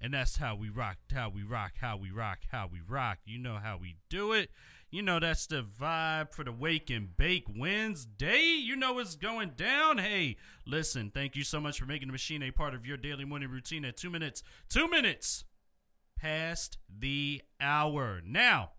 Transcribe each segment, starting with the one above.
And that's how we rock, how we rock, how we rock, how we rock. You know how we do it. You know that's the vibe for the Wake and Bake Wednesday. You know what's going down. Hey, listen, thank you so much for making the machine a part of your daily morning routine at two minutes, two minutes past the hour. Now,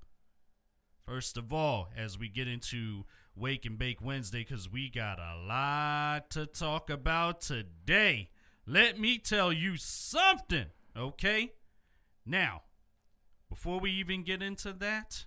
first of all, as we get into Wake and Bake Wednesday, because we got a lot to talk about today, let me tell you something. Okay? Now, before we even get into that,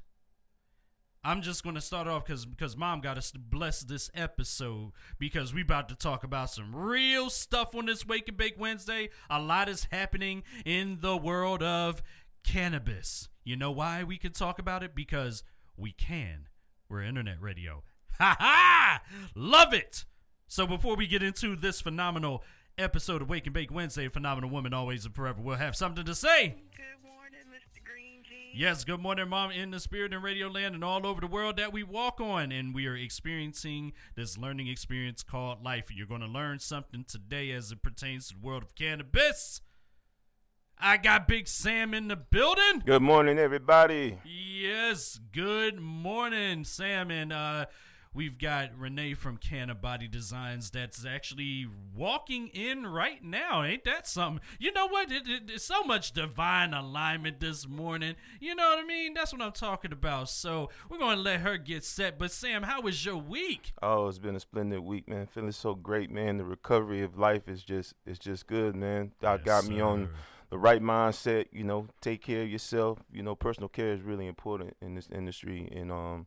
I'm just going to start off because because mom got us to bless this episode because we about to talk about some real stuff on this Wake and Bake Wednesday. A lot is happening in the world of cannabis. You know why we can talk about it? Because we can. We're internet radio. Ha ha! Love it! So before we get into this phenomenal episode of Wake and Bake Wednesday, Phenomenal Woman Always and Forever will have something to say. Good morning, Mr. Green Jean. Yes, good morning, Mom, in the spirit and radio land and all over the world that we walk on. And we are experiencing this learning experience called life. You're going to learn something today as it pertains to the world of cannabis. I got Big Sam in the building. Good morning, everybody. Yes, good morning, Sam. And uh, we've got Renee from Canna Body Designs that's actually walking in right now. Ain't that something? You know what? It, it, it's so much divine alignment this morning. You know what I mean? That's what I'm talking about. So we're going to let her get set. But, Sam, how was your week? Oh, it's been a splendid week, man. Feeling so great, man. The recovery of life is just it's just good, man. God Yes, got me on the right mindset. You know, take care of yourself. You know, personal care is really important in this industry, and um,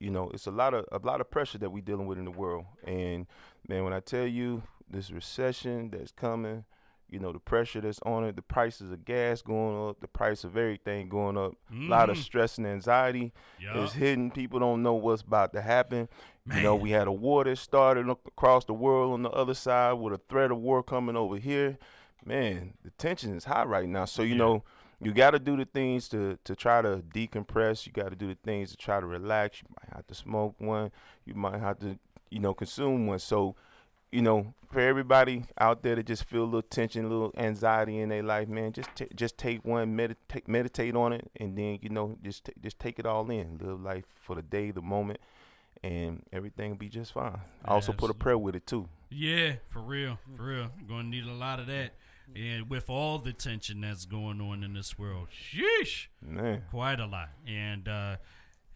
you know, it's a lot of a lot of pressure that we're dealing with in the world. And man, when I tell you this recession that's coming, you know, the pressure that's on it, the prices of gas going up, the price of everything going up, a lot of stress and anxiety Yup. is hidden. People don't know what's about to happen. You know, we had a war that started across the world on the other side with a threat of war coming over here. Man, the tension is high right now. So, you Yeah. know, you got to do the things to, to try to decompress. You got to do the things to try to relax. You might have to smoke one. You might have to, you know, consume one. So, you know, for everybody out there that just feel a little tension, a little anxiety in their life, man, just ta just take one, meditate, meditate on it, and then you know, just ta- just take it all in. Live life for the day, the moment, and everything will be just fine. I also put a prayer with it too. Yeah, for real, for real. Going to need a lot of that. And with all the tension that's going on in this world, sheesh, Man, quite a lot. And uh,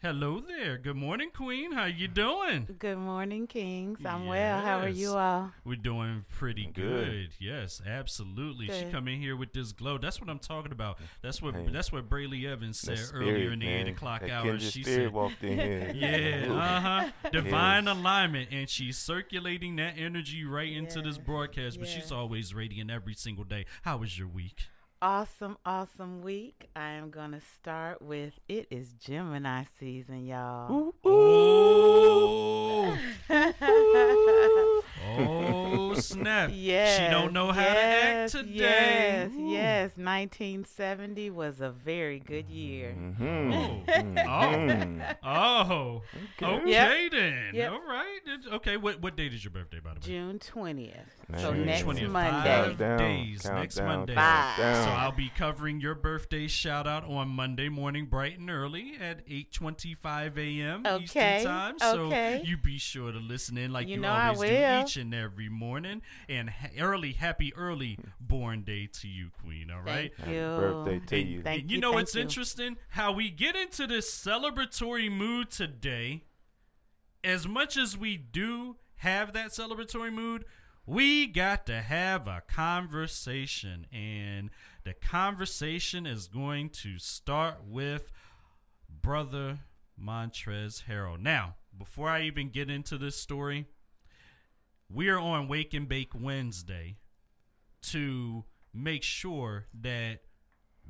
hello there. Good morning, Queen. How you doing? Good morning, Kings. I'm well. How are you all? We're doing pretty good. Good. Yes, absolutely. She come in here with this glow. That's what I'm talking about. That's what Hey. that's what Brayley Evans said that earlier in the man, eight o'clock that hour. kindred She said, walked in here. Yeah, uh huh. Divine Yes. alignment, and she's circulating that energy right into this broadcast. But she's always radiant every single day. How was your week? Awesome, awesome week. I am going to start with it is Gemini season, y'all. Oh, oh snap! Yes. she don't know how to act yes, today. Yes, Ooh. yes. 1970 was a very good year. Mhm. Oh, Mhm. oh, okay Yep. then. Yep. All right. It's- Okay, what what date is your birthday, by the way? June 20th. So Man. next 20th. Monday. Five Countdown, days, next countdown, Monday. Five. So I'll be covering your birthday shout out on Monday morning, bright and early at 8:25 a.m. Okay, Eastern time. So okay. you be sure to listen in like you, You know I always do each and every morning. And ha- early, happy early born day to you, Queen. All right. Thank Happy you. birthday to And- you. Thank and you you, know thank what's you. interesting? How we get into this celebratory mood today. As much as we do have that celebratory mood, we got to have a conversation. And the conversation is going to start with Brother Montrez Harrell. Now, before I even get into this story, we are on Wake and Bake Wednesday to make sure that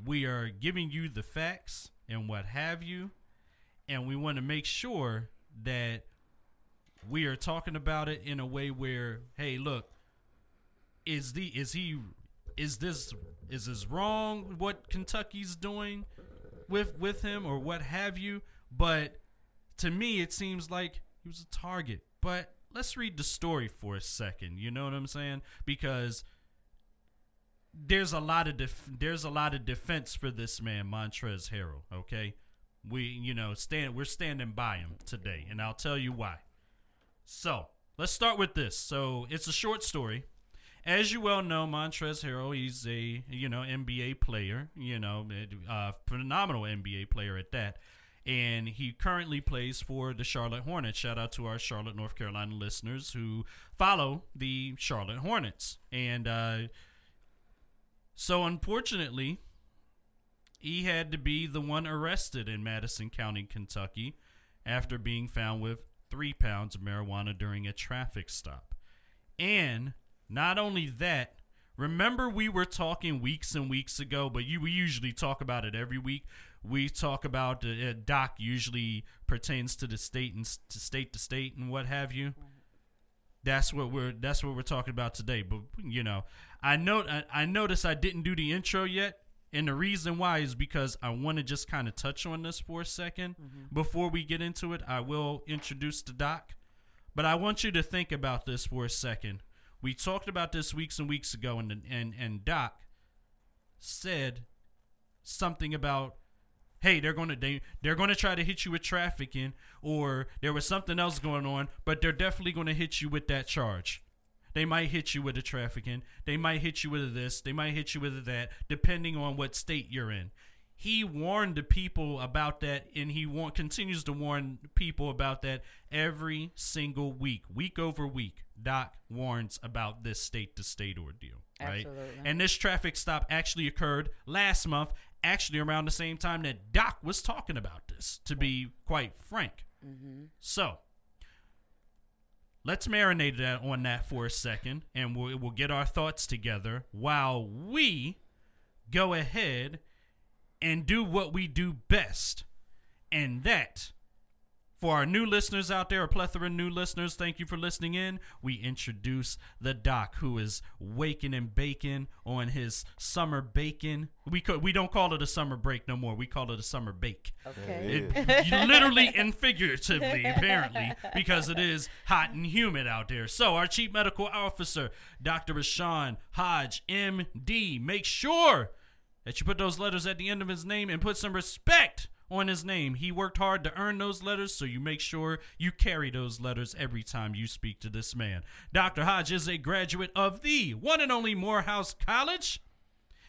we are giving you the facts and what have you. And we want to make sure that we are talking about it in a way where, hey, look, is the is he is this is this wrong what Kentucky's doing with with him or what have you? But to me it seems like he was a target. But let's read the story for a second. You know what I'm saying? Because there's a lot of def- there's a lot of defense for this man, Montrez Harrell. Okay, we you know stand we're standing by him today, and I'll tell you why. So let's start with this. So it's a short story. As you well know, Montrez Harrell, he's a you know NBA player, you know, uh, phenomenal NBA player at that, and he currently plays for the Charlotte Hornets. Shout out to our Charlotte, North Carolina listeners who follow the Charlotte Hornets, and uh, so unfortunately, he had to be the one arrested in Madison County, Kentucky, after being found with three pounds of marijuana during a traffic stop, and not only that, remember we were talking weeks and weeks ago, but you we usually talk about it every week. We talk about uh, doc usually pertains to the state and to state to state and what have you. That's what we're that's what we're talking about today. But you know, I know I, I noticed I didn't do the intro yet, and the reason why is because I want to just kind of touch on this for a 2nd before we get into it. I will introduce the doc, but I want you to think about this for a second. We talked about this weeks and weeks ago, and and and Doc said something about, hey, they're gonna they they're gonna try to hit you with trafficking, or there was something else going on, but they're definitely gonna hit you with that charge. They might hit you with a trafficking. They might hit you with this. They might hit you with that, depending on what state you're in. He warned the people about that, and he continues to warn people about that every single week, week over week. Doc warns about this state to state ordeal, right? Absolutely. And this traffic stop actually occurred last month, actually around the same time that Doc was talking about this, to be quite frank. Mm-hmm. So, let's marinate that on that for a second, and we'll, we'll get our thoughts together while we go ahead and do what we do best. And that, for our new listeners out there, a plethora of new listeners, thank you for listening in. We introduce the doc who is waking and baking on his summer bacon. We could, we don't call it a summer break no more. We call it a summer bake. Okay. It, literally and figuratively, apparently, because it is hot and humid out there. So, our chief medical officer, Dr. Rasean Hodge, MD, make sure that you put those letters at the end of his name and put some respect on his name. He worked hard to earn those letters, so you make sure you carry those letters every time you speak to this man. Dr. Hodge is a graduate of the one and only Morehouse College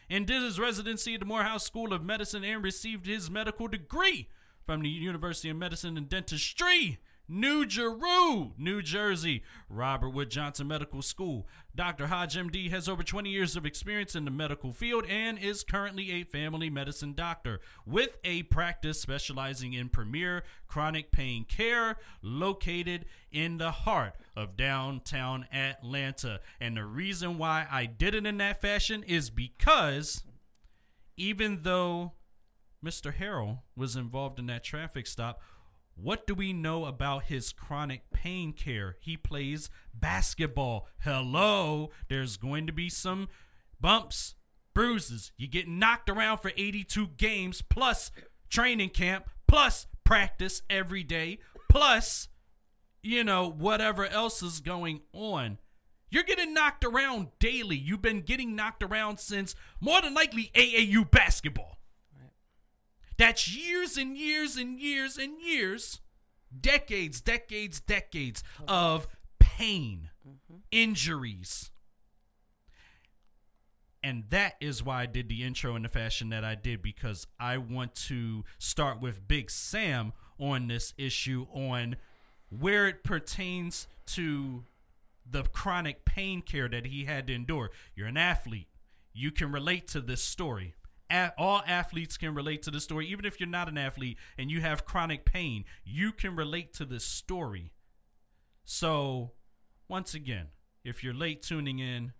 and did his residency at the Morehouse School of Medicine and received his medical degree from the University of Medicine and Dentistry, New Jeru, New Jersey, Robert Wood Johnson Medical School. Dr. Hodge MD has over 20 years of experience in the medical field and is currently a family medicine doctor with a practice specializing in premier chronic pain care located in the heart of downtown Atlanta. And the reason why I did it in that fashion is because even though Mr. Harrell was involved in that traffic stop, what do we know about his chronic pain care? He plays basketball. Hello, there's going to be some bumps, bruises. You get knocked around for 82 games, plus training camp, plus practice every day, plus, you know, whatever else is going on. You're getting knocked around daily. You've been getting knocked around since more than likely AAU basketball. That's years and years and years and years, decades, decades, decades of pain, mm-hmm. injuries. And that is why I did the intro in the fashion that I did because I want to start with Big Sam on this issue on where it pertains to the chronic pain care that he had to endure. You're an athlete. You can relate to this story. All athletes can relate to this story. Even if you're not an athlete and you have chronic pain, you can relate to this story. So, once again, if you're late tuning in,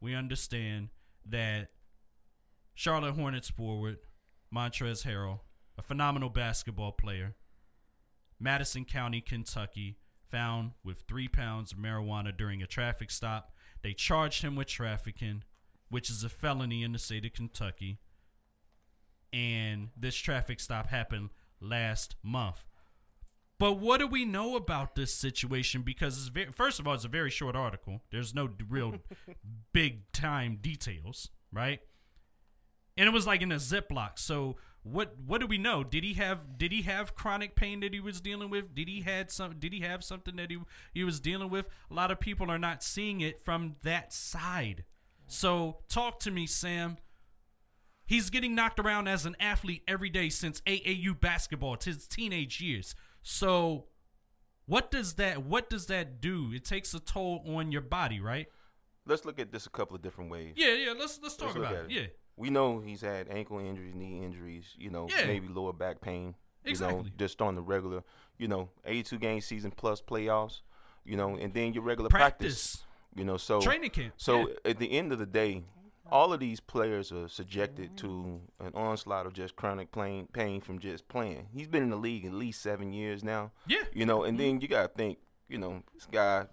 we understand that Charlotte Hornets forward Montrez Harrell, a phenomenal basketball player, Madison County, Kentucky, found with three pounds of marijuana during a traffic stop. They charged him with trafficking, which is a felony in the state of Kentucky. And this traffic stop happened last month. But what do we know about this situation? Because it's very, first of all, it's a very short article. There's no real big time details. right? And it was like in a Ziploc. So what what do we know? Did he have did he have chronic pain that he was dealing with? Did he had some did he have something that he he was dealing with? A lot of people are not seeing it from that side. So talk to me, Sam. He's getting knocked around as an athlete every day since AAU basketball, to his teenage years. So what does that what does that do? It takes a toll on your body, right? Let's look at this a couple of different ways. Yeah, yeah. Let's let's talk Let's about it. it. Yeah. We know he's had ankle injuries, knee injuries, you know, Yeah. maybe lower back pain. You know, Exactly. just on the regular, you know, 82 game season plus playoffs, you know, and then your regular practice. Practice. you know, so Training camp. So Yeah. at the end of the day, all of these players are subjected mm-hmm. to an onslaught of just chronic pain, pain from just playing. He's been in the league at least seven years now. Yeah. You know, and then mm-hmm. you gotta think, you know, this guy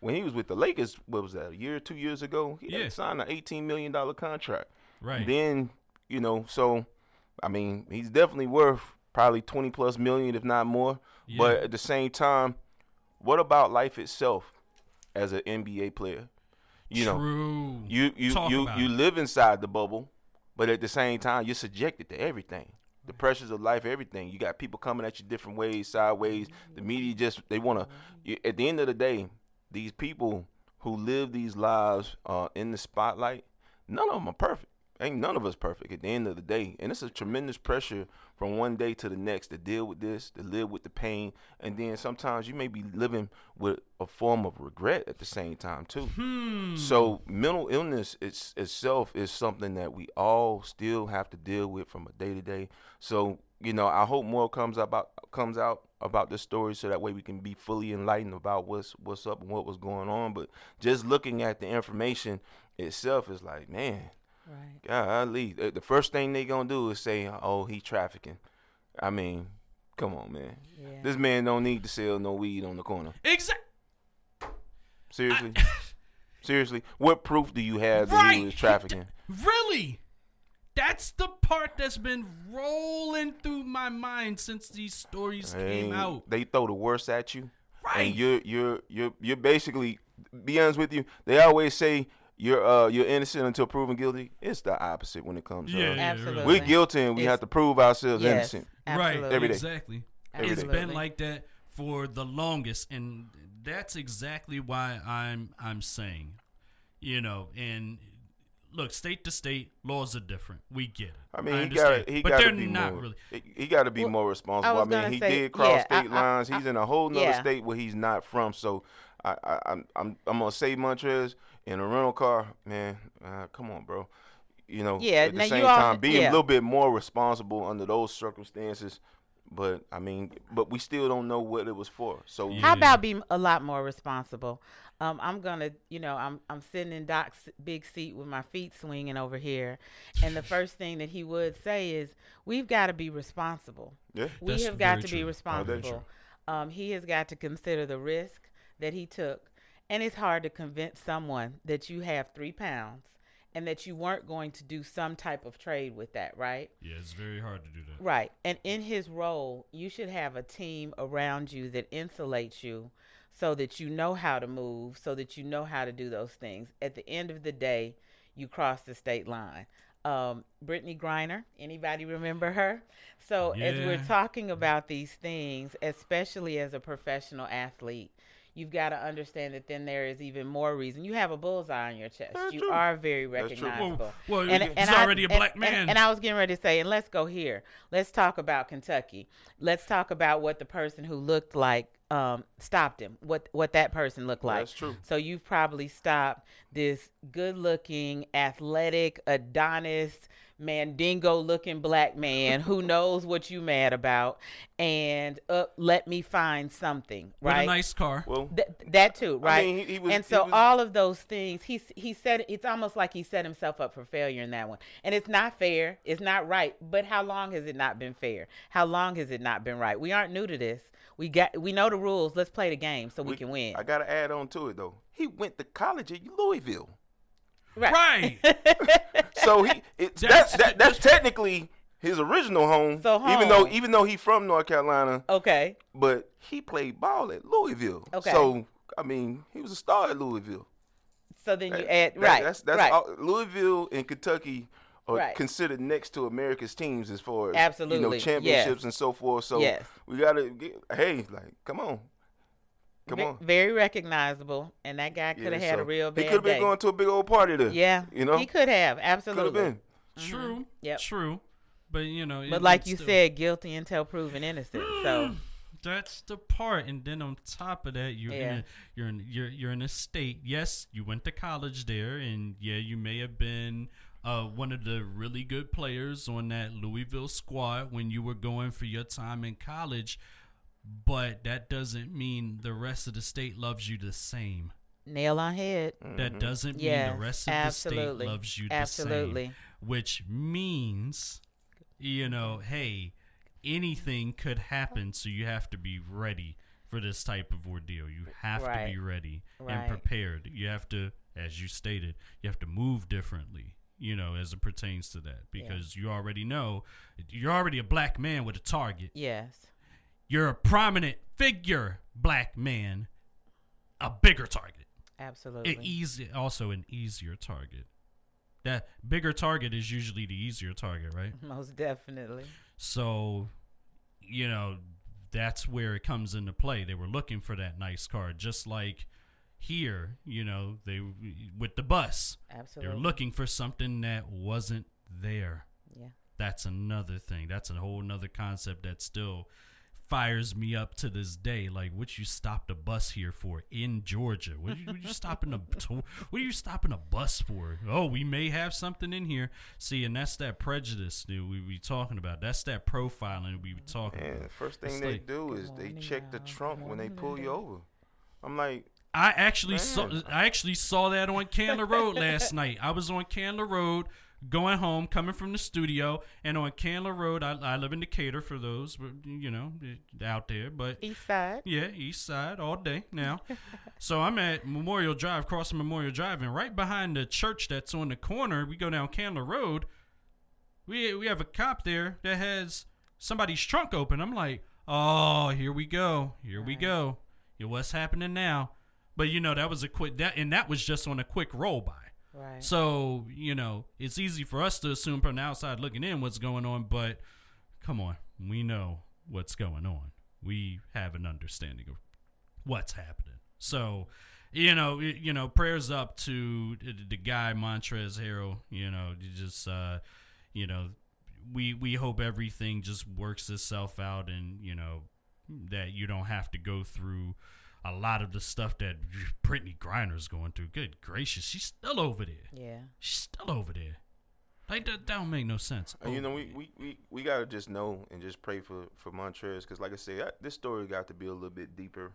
when he was with the Lakers, what was that, a year two years ago? He Yeah. had signed an eighteen million dollar contract. Right. Then, you know, so I mean, he's definitely worth probably twenty plus million, if not more. Yeah. But at the same time, what about life itself as an NBA player? You know, True. you you Talk you you it. live inside the bubble, but at the same time, you're subjected to everything. The pressures of life, everything. You got people coming at you different ways, sideways. The media just they want to. At the end of the day, these people who live these lives uh, in the spotlight, none of them are perfect. Ain't none of us perfect at the end of the day, and it's a tremendous pressure from one day to the next to deal with this, to live with the pain, and then sometimes you may be living with a form of regret at the same time too. Hmm. So mental illness it's, itself is something that we all still have to deal with from a day to day. So you know, I hope more comes about comes out about this story, so that way we can be fully enlightened about what's what's up and what was going on. But just looking at the information itself is like, man, Right. golly, the the first thing they gonna do is say, "Oh, he trafficking." I mean, come on, man. Yeah. This man don't need to sell no weed on the corner. Exactly. Seriously, seriously, what proof do you have that Right. he was trafficking? Really? That's the part that's been rolling through my mind since these stories came out. They throw the worst at you, Right. and you're you're you're you're basically. Be honest with you, they always say you're uh you're innocent until proven guilty. It's the opposite when it comes. Yeah, up. yeah, Absolutely. we're guilty and we It's- have to prove ourselves yes, innocent. Absolutely. Right. Every day. Exactly. Every It's day. been like that for the longest, and that's exactly why I'm I'm saying, you know, and look, state to state, laws are different. We get it. I mean, he understand. got he but got they're to be not more. really. He, he got to be Well, more responsible. I, was mean, he say, did cross yeah, state I- lines. He's in a whole nother yeah. state where he's not from. So, I, I I'm I'm I'm gonna say Montrez in a rental car, man. Uh, come on, bro. You know, Yeah, At the same all- time, being yeah. a little bit more responsible under those circumstances. But I mean, but we still don't know what it was for. So Yeah. How about be a lot more responsible? Um, I'm gonna, you know, I'm I'm sitting in Doc's big seat with my feet swinging over here, and the first thing that he would say is, "We've got to be responsible. yeah, We have got to true. be responsible. Um, he has got to consider the risk that he took, and it's hard to convince someone that you have three pounds and that you weren't going to do some type of trade with that, right? Yeah, it's very hard to do that. Right. And in his role, you should have a team around you that insulates you so that you know how to move, so that you know how to do those things. At the end of the day, you cross the state line. Um, Brittney Griner, anybody remember her? So as we're talking about these things, especially as a professional athlete, you've got to understand that then there is even more reason. You have a bullseye on your chest. That's you true. are very recognizable. Well, well, And- he's and already a black and- man. And, I was getting ready to say, and let's go here. Let's talk about Kentucky. Let's talk about what the person who looked like um, stopped him. What what that person looked like. That's true. So you've probably stopped this good-looking, athletic, Adonis, Mandingo-looking black man who knows what you mad about, and uh, let me find something. With Right. a nice car. well, Th- that too, right? mean, he- he was- and he so was- all of those things, he he said it's almost like he set himself up for failure in that one. And it's not fair, it's not right. But how long has it not been fair? How long has it not been right? We aren't new to this. We got we know the rules. Let's play the game so we, can win. I gotta add on to it though. He went to college at Louisville. Right. so he it's That's- that's that, that's technically his original home. So even though even though he's from North Carolina, okay. but he played ball at Louisville. Okay. So I mean, he was a star at Louisville. So then you add that- right. That's that's right. all, Louisville and Kentucky are Right. considered next to America's teams as far as you Absolutely, know yes. championships and so forth. So Yes. we gotta get hey, like, come on, come Ve- on. Very recognizable, and that guy could have Yeah, had so a real big. He could have been going to a big old party there. yeah, you know, he could have Absolutely. could have been. True. Yep. True. But you know. But it- like you still- said, guilty until proven innocent. So That's the part, and then on top of that, you're in a, you're in you're you're in a state. Yes, you went to college there, and yeah, you may have been uh, one of the really good players on that Louisville squad when you were going for your time in college. But that doesn't mean the rest of the state loves you the same. nail on head. That mm-hmm. doesn't mean the rest of absolutely. the state loves you the same. Which means, you know, hey, anything could happen, so you have to be ready for this type of ordeal. You have to be ready Right. and prepared. You have to, as you stated, you have to move differently. You know, as it pertains to that, because you already know you're already a black man with a target. Yes. You're a prominent figure, black man, a bigger target Absolutely. an easy also an easier target that bigger target is usually the easier target right Most definitely. so you know that's where it comes into play they were looking for that nice card just like here you know they with the bus Absolutely. they're looking for something that wasn't there Yeah. that's another thing that's a whole nother concept that still fires me up to this day. Like what you stopped a bus here for in georgia? What you, what you stopping a what are you stopping a bus for? Oh we may have something in here. See and that's that prejudice that we be talking about. That's that profiling we be talking And the about. first thing It's they like- do is they morning, check the trunk when they pull you over. I'm like, I actually saw I actually saw that on Candler Road last night. I was on Candler Road going home, coming from the studio, and on Candler Road, I, I live in Decatur for those you know out there, but East side. yeah, East Side all day now. so I'm at Memorial Drive, crossing Memorial Drive, and right behind the church that's on the corner, we go down Candler Road. We we have a cop there that has somebody's trunk open. I'm like, oh, here we go, here we Right. go. Yeah, what's happening now? But you know that was a quick that, and that was just on a quick roll by. Right. So, you know, it's easy for us to assume from the outside looking in what's going on, but come on, we know what's going on. We have an understanding of what's happening. So, you know, you know, prayers up to the, guy Montrez Harrell, you know, just uh, you know, we we hope everything just works itself out and, you know, that you don't have to go through a lot of the stuff that Brittney Griner's going through. Good gracious, she's still over there. Yeah. She's still over there. Like that, that don't make no sense. And you know, we, we, we, we gotta just know and just pray for for Montrez because, like I said, that, this story got to be a little bit deeper.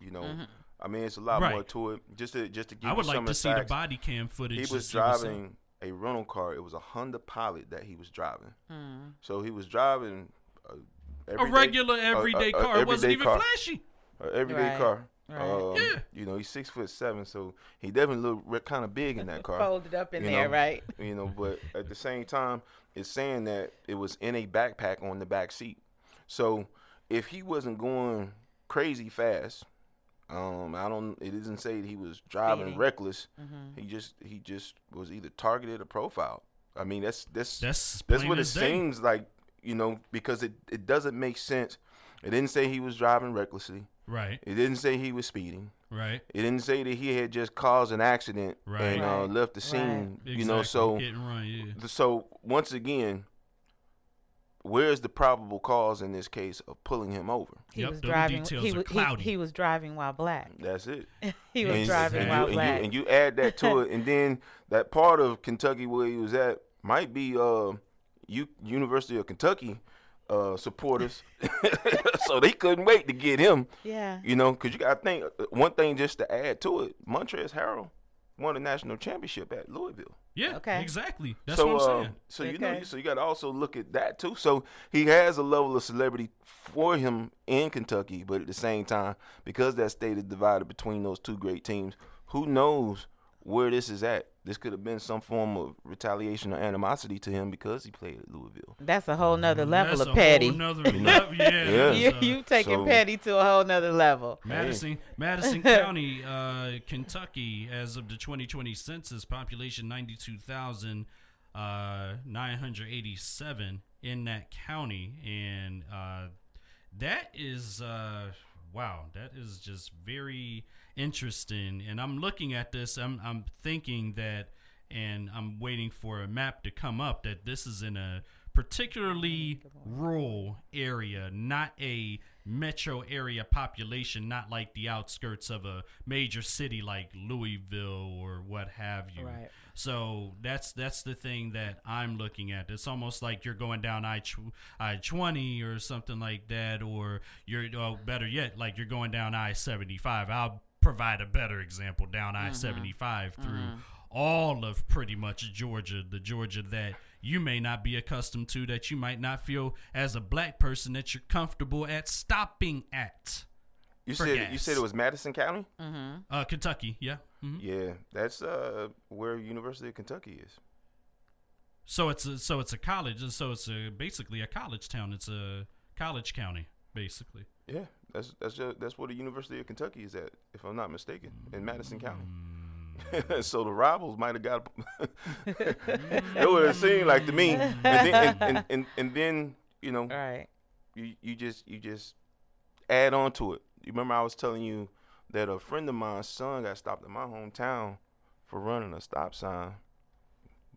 You know, I mean, it's a lot Right. more to it. Just to just to give some context. I would some like of to the see the body cam footage. He was see what's up. driving a rental car. It was a Honda Pilot that he was driving. Hmm. So he was driving a, a everyday- regular a- everyday a- a car. It wasn't even car. flashy. A everyday Right, car. right. Um, Yeah. You know, he's six foot seven, so he definitely looked kind of big in that car. Folded up in there, know, right? You know, but at the same time, it's saying that it was in a backpack on the back seat. So if he wasn't going crazy fast, um, I don't. It doesn't say that he was driving Speeding. reckless. Mm-hmm. He just he just was either targeted or profiled. I mean, that's that's That's that's what it day. seems like. You know, because it it doesn't make sense. It didn't say he was driving recklessly. Right, It didn't say he was speeding. right, It didn't say that he had just caused an accident Right. and uh, left the scene. exactly. You know, so run, yeah. so once again, where is the probable cause in this case of pulling him over? He Yep, was them driving. He are was he, he was driving while black. That's it. he was and, driving and while you, black. and, you, and you add that to it, and then that part of Kentucky where he was at might be uh, U- University of Kentucky uh, supporters, so they couldn't wait to get him. yeah. You know, because you got to think uh, one thing just to add to it. Montrezl Harrell won the national championship at Louisville. Yeah, Okay. exactly. That's so, what I'm uh, saying. so you know, Okay. so you got to also look at that too. So he has a level of celebrity for him in Kentucky, but at the same time, because that state is divided between those two great teams, who knows where this is at? This could have been some form of retaliation or animosity to him because he played at Louisville. That's a whole nother level That's of a petty. Whole nother level. Yeah. Yeah. you so- you taking so- petty to a whole nother level. Madison, Madison County, uh, Kentucky, as of the 2020 census, population 92,987 in that county. And uh, that is, uh, wow, that is just very interesting. And I'm looking at this, I'm, I'm thinking that, and I'm waiting for a map to come up, that this is in a particularly rural area, not a metro area population, not like the outskirts of a major city like Louisville or what have you. Right. So that's that's the thing that I'm looking at. It's almost like you're going down I I twenty or something like that, or you're oh, better yet, like you're going down I seventy five. I'll provide a better example down uh-huh. I 75 through uh-huh. all of pretty much Georgia, the Georgia that you may not be accustomed to, that you might not feel as a black person that you're comfortable at stopping at. You For said you said it was Madison County. Uh, Kentucky, yeah. hmm Yeah, that's uh where University of Kentucky is. So it's a, so it's a college, and so it's a, basically a college town. It's a college county, basically. Yeah, that's that's just, that's where the University of Kentucky is at, if I'm not mistaken, in Madison County. so the rivals might have got. it would have seemed like to me, and then and, and, and, and then you know Right. you you just you just add on to it. You remember I was telling you that a friend of mine's son got stopped in my hometown for running a stop sign.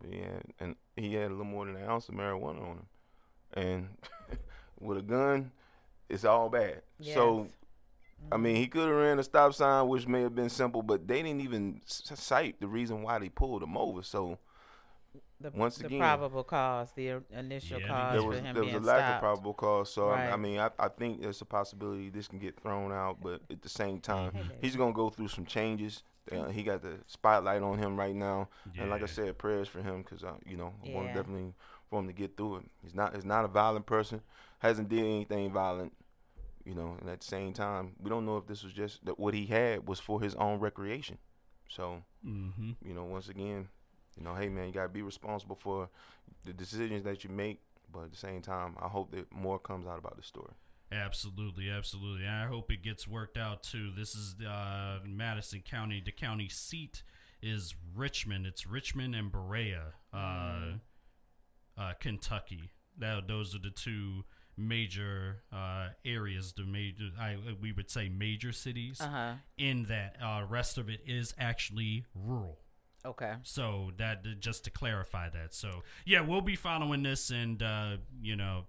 Yeah, and he had a little more than an ounce of marijuana on him, and with a gun, it's all bad. So, Yes. I mean, he could have ran a stop sign, which may have been simple, but they didn't even cite the reason why they pulled him over. So The, once the again- probable cause, the initial Yeah, cause there for was him there was being a lack stopped. of probable cause. So I, I mean, I, I think there's a possibility this can get thrown out, but at the same time, he's gonna go through some changes. Uh, he got the spotlight on him right now, and like I said, prayers for him because uh, you know I want Yeah. definitely for him to get through it. He's not he's not a violent person, hasn't did anything violent, you know. And at the same time, we don't know if this was just that what he had was for his own recreation. So Mm-hmm. you know, once again, you know, hey man, you gotta be responsible for the decisions that you make. But at the same time, I hope that more comes out about the story. Absolutely, absolutely. I hope it gets worked out too. This is uh, Madison County. The county seat is Richmond. It's Richmond and Berea, uh, uh, Kentucky. That those are the two major uh, areas. The major, I we would say major cities. Uh huh. In that, uh, rest of it is actually rural. Okay. So that just to clarify that. So yeah, we'll be following this, and uh, you know,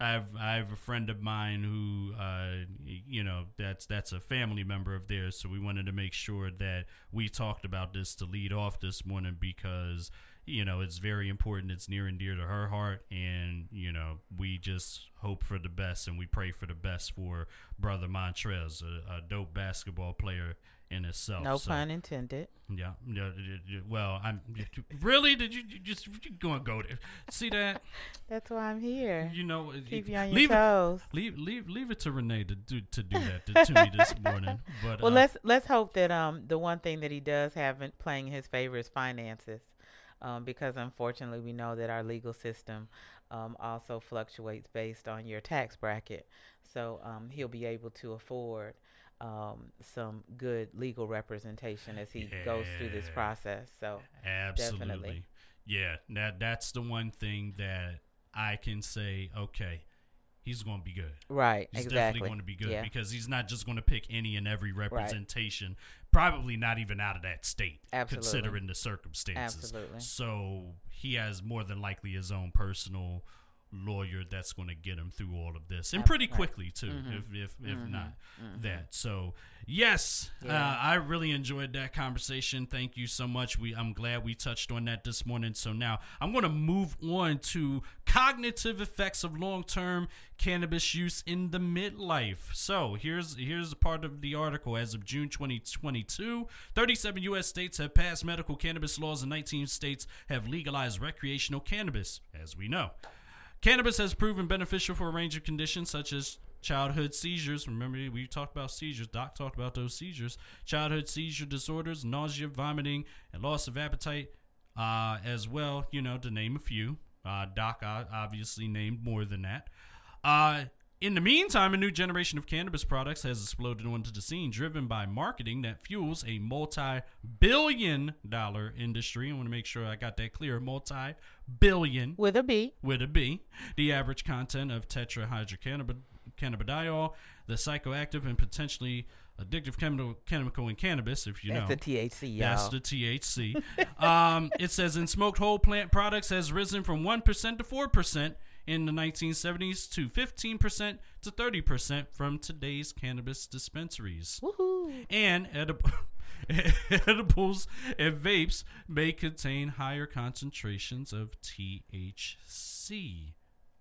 I have I have a friend of mine who uh, you know that's that's a family member of theirs. So we wanted to make sure that we talked about this to lead off this morning because you know it's very important. It's near and dear to her heart, and you know we just hope for the best and we pray for the best for brother Montrez, a, a dope basketball player in itself. No So- pun intended. yeah. Well, I'm really. Did you, you just you gonna go there? See that? That's why I'm here. You know, Keep you on your leave it, toes. leave leave leave it to Renee to do to do that to, to me this morning. But Well, uh, let's let's hope that um the one thing that he does have in playing his favor is finances, um because unfortunately we know that our legal system um also fluctuates based on your tax bracket, so um he'll be able to afford um some good legal representation as he goes through this process. So absolutely, definitely. yeah. That that's the one thing that I can say. Okay, he's gonna be good. right, He's exactly. definitely going to be good Yeah. because he's not just going to pick any and every representation. Probably not even out of that state, Absolutely. considering the circumstances. Absolutely. So he has more than likely his own personal lawyer that's going to get him through all of this, and pretty quickly too, Mhm. if if if Mhm. not Mhm. that. So yes, Yeah. uh, I really enjoyed that conversation. Thank you so much. We I'm glad we touched on that this morning. So now I'm going to move on to cognitive effects of long-term cannabis use in the midlife. So here's here's a part of the article. As of June 2022, 37 U.S. states have passed medical cannabis laws, and 19 states have legalized recreational cannabis. As we know. Cannabis has proven beneficial for a range of conditions such as childhood seizures. Remember, we talked about seizures. Doc talked about those seizures. Childhood seizure disorders, nausea, vomiting, and loss of appetite, uh, as well, you know, to name a few. Uh, Doc uh, obviously named more than that. Uh, in the meantime, a new generation of cannabis products has exploded onto the scene, driven by marketing that fuels a multi billion dollar industry. I want to make sure I got that clear multi billion With a B. with a B. The average content of tetrahydrocannabidiol, the psychoactive and potentially addictive chemical, chemical in cannabis, if you That's know. the THC, y'all. That's the THC. um, it says in smoked whole plant products has risen from 1% to 4% in the 1970s to 15% to 30% from today's cannabis dispensaries. Woohoo. And edib- edibles and vapes may contain higher concentrations of THC.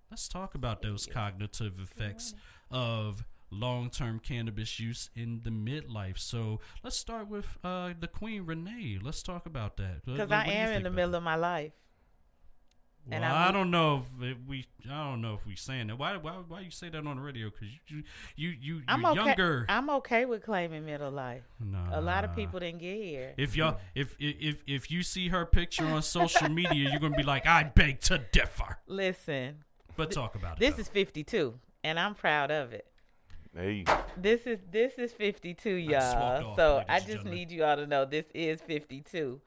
Let's talk about those cognitive effects of long-term cannabis use in the midlife. So let's start with uh, the Queen Renee. Let's talk about that. Because I am in the middle of my life. Well, and I, I- don't know if we. I don't know if we saying that. Why? Why? Why you say that on the radio? Because you, you, you, you, I'm you're okay. younger. I'm okay with claiming middle life. No. A lot of people didn't get here. If y'all, if if if you see her picture on social media, you're gonna be like, I beg to differ. Listen, But talk about it. this though. is 52, and I'm proud of it. Hey. This is this is 52, y'all. off, So I just gentlemen. need you all to know this is 52.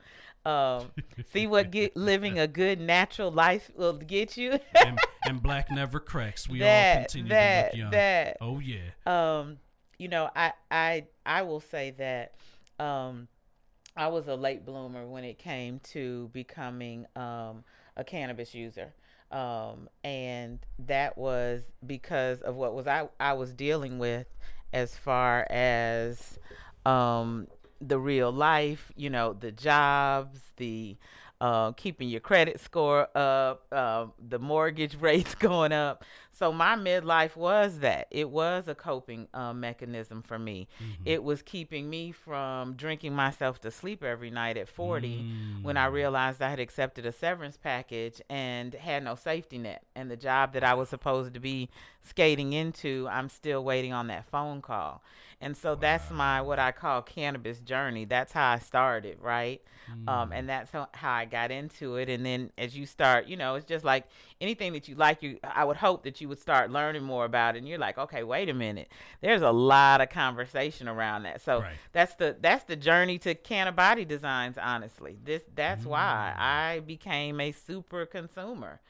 Um, see what get living a good natural life will get you. and, and black never cracks. We all continue that to look young. that oh yeah. um you know i i i will say that um i was a late bloomer when it came to becoming um a cannabis user um and that was because of what was i i was dealing with as far as um the real life you know the jobs the uh, keeping your credit score up, uh, the mortgage rates going up. So my midlife was that. It was a coping uh, mechanism for me. It was keeping me from drinking myself to sleep every night at 40 when I realized I had accepted a severance package and had no safety net. And the job that I was supposed to be skating into, I'm still waiting on that phone call. And so that's my what I call cannabis journey. That's how I started, right? Um, and that's how, how I got into it. And then as you start, you know, it's just like anything that you like. You, I would hope that you would start learning more about it. And you're like, okay, wait a minute. There's a lot of conversation around that. So Right. that's the that's the journey to Cannabody Designs. Honestly, this that's why I became a super consumer,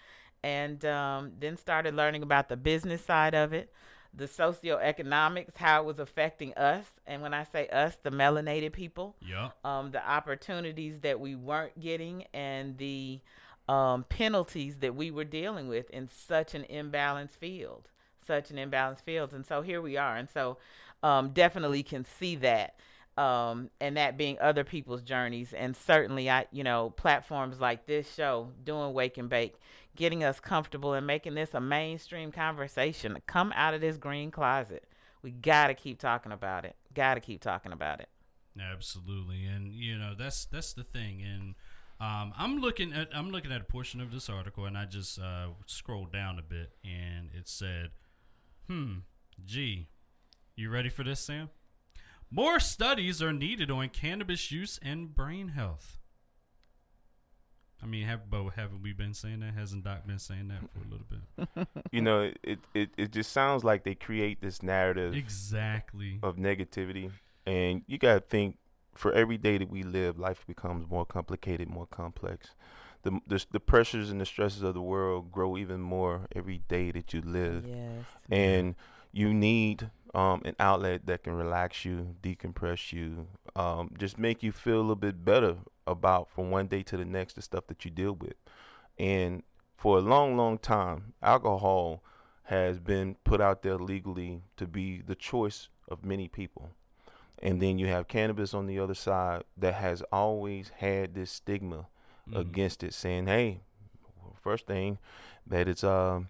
and um, then started learning about the business side of it, the socioeconomics, how it was affecting us, and when I say us, the melanated people Yup. um, the opportunities that we weren't getting and the um, penalties that we were dealing with in such an imbalanced field, such an imbalanced field. And so here we are. And so um, definitely can see that. Um, and that being other people's journeys. And certainly, I, you know, platforms like this show, doing Wake and Bake, getting us comfortable and making this a mainstream conversation. Come out of this green closet. We got to keep talking about it. Got to keep talking about it. Absolutely, and you know that's that's the thing. And um, I'm looking at I'm looking at a portion of this article, and I just uh, scrolled down a bit, and it said, "Hmm, gee, you ready for this, Sam? More studies are needed on cannabis use and brain health." I mean, have but haven't we been saying that? Hasn't Doc been saying that for a little bit? You know, it, it it just sounds like they create this narrative Exactly. of negativity, and you gotta think for every day that we live, life becomes more complicated, more complex. The, the the pressures and the stresses of the world grow even more every day that you live. Yes. and you need um, an outlet that can relax you, decompress you, um, just make you feel a little bit better about from one day to the next the stuff that you deal with. And for a long, long time, alcohol has been put out there legally to be the choice of many people. And then you have cannabis on the other side that has always had this stigma Mhm. against it, saying, "Hey, first thing that it's um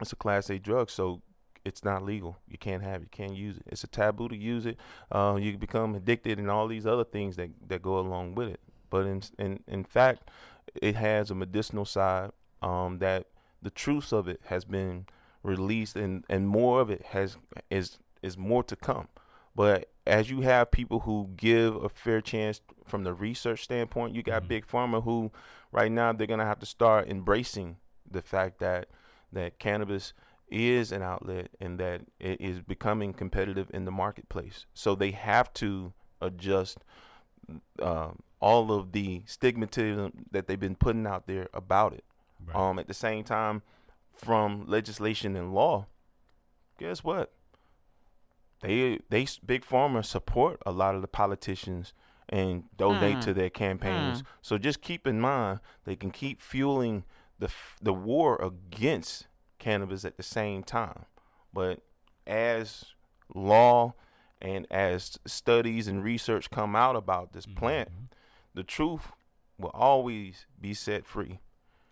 it's a class A drug, so it's not legal. You can't have it. You can't use it. It's a taboo to use it. Uh, you become addicted and all these other things that, that go along with it. But in in in fact, it has a medicinal side um, that the truth of it has been released, and and more of it has is is more to come. But as you have people who give a fair chance from the research standpoint, you got Mhm. big pharma who right now they're gonna have to start embracing the fact that that cannabis is an outlet and that it is becoming competitive in the marketplace. So they have to adjust um, all of the stigmatism that they've been putting out there about it. Right. Um, at the same time, from legislation and law, guess what? They they big pharma support a lot of the politicians and donate Hmm. to their campaigns. Hmm. So just keep in mind they can keep fueling the f- the war against cannabis at the same time. But as law and as studies and research come out about this plant, Mhm. the truth will always be set free.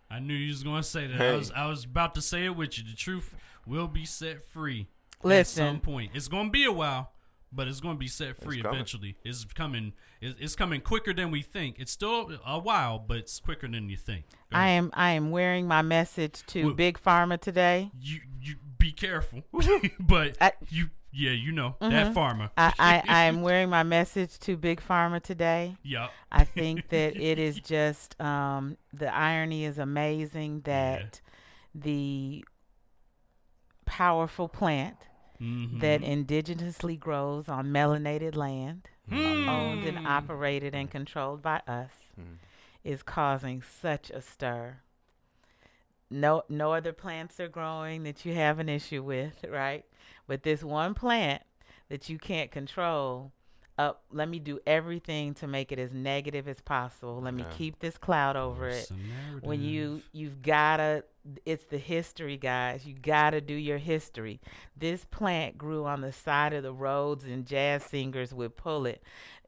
I knew you was gonna say that. I was I was about to say it with you. The truth will be set free at some point. It's gonna be a while, but it's gonna be set free It's eventually. It's coming. It's, it's coming quicker than we think. It's still a while, but it's quicker than you think. Go I ahead. am I am wearing my message to Well- Big Pharma today. You you be careful, but I- you yeah you know that Mhm. farmer. I, I, I am wearing my message to Big Pharma today. yeah. I think that it is just um, the irony is amazing that the powerful plant that Mhm. indigenously grows on melanated land, owned and operated and controlled by us, Mm. is causing such a stir. No, no other plants are growing that you have an issue with, right? But this one plant that you can't control, up. let me do everything to make it as negative as possible. Let me keep this cloud over it. Force a When you you've gotta, it's the history, guys. You gotta do your history. This plant grew on the side of the roads, and jazz singers would pull it.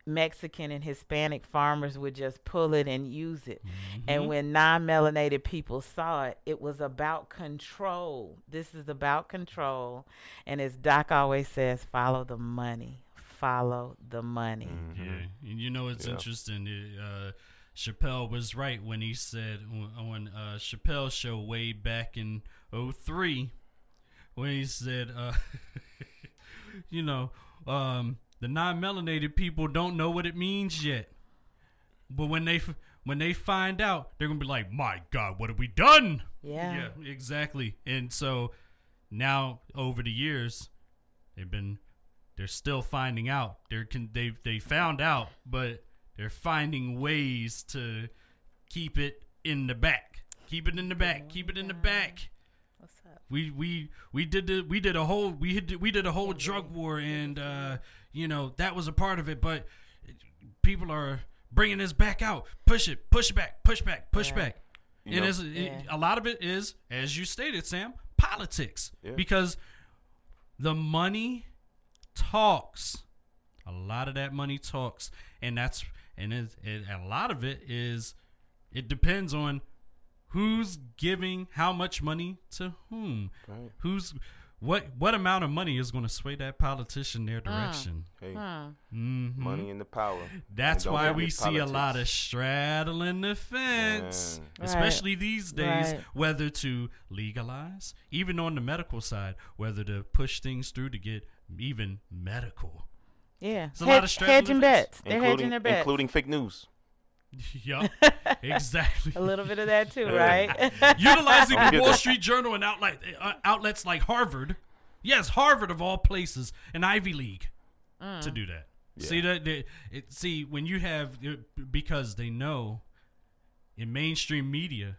Mexican and Hispanic farmers would just pull it and use it. And Mhm. when non melanated people saw it, it was about control. This is about control. And as Doc always says, follow the money. Follow the money. Mhm. Yeah, and you know it's Yeah. interesting. Uh, Chappelle was right when he said on- uh, Chappelle's show way back in 03, when he said, uh, you know, um, the non-melanated people don't know what it means yet, but when they when they find out, they're gonna be like, "My God, what have we done?" Yeah. Yeah, exactly. And so now over the years, they've been they're still finding out. They're they they found out, but they're finding ways to keep it in the back. Keep it in the back. Keep it in the back. What's up? We we we did the we did a whole we had we did a whole drug war and uh you know that was a part of it, but people are bringing this back out. Push it, push it back, push back, push Yeah. back. You and know- it's, it, a lot of it is, as you stated, Sam, politics. Yeah. Because the money talks. A lot of that money talks, and that's and it, it, a lot of it is. It depends on who's giving how much money to whom. Right. Who's what? What amount of money is going to sway that politician their direction? Hey, Hmm. Mhm. money and the power. That's why we see a lot of straddling the fence, Man. Right. especially these days, Right. whether to legalize, even on the medical side, whether to push things through to get even medical. Yeah. It's a lot of Hedge- hedging bets. They're hedging their bets. including fake news. yup, exactly. a little bit of that too, Yeah. right? Utilizing the Wall. Street Journal and outlet, uh, outlets like Harvard, yes, Harvard of all places, an Ivy League, to do that. Yeah. See that? that- It, see when you have because they know in mainstream media,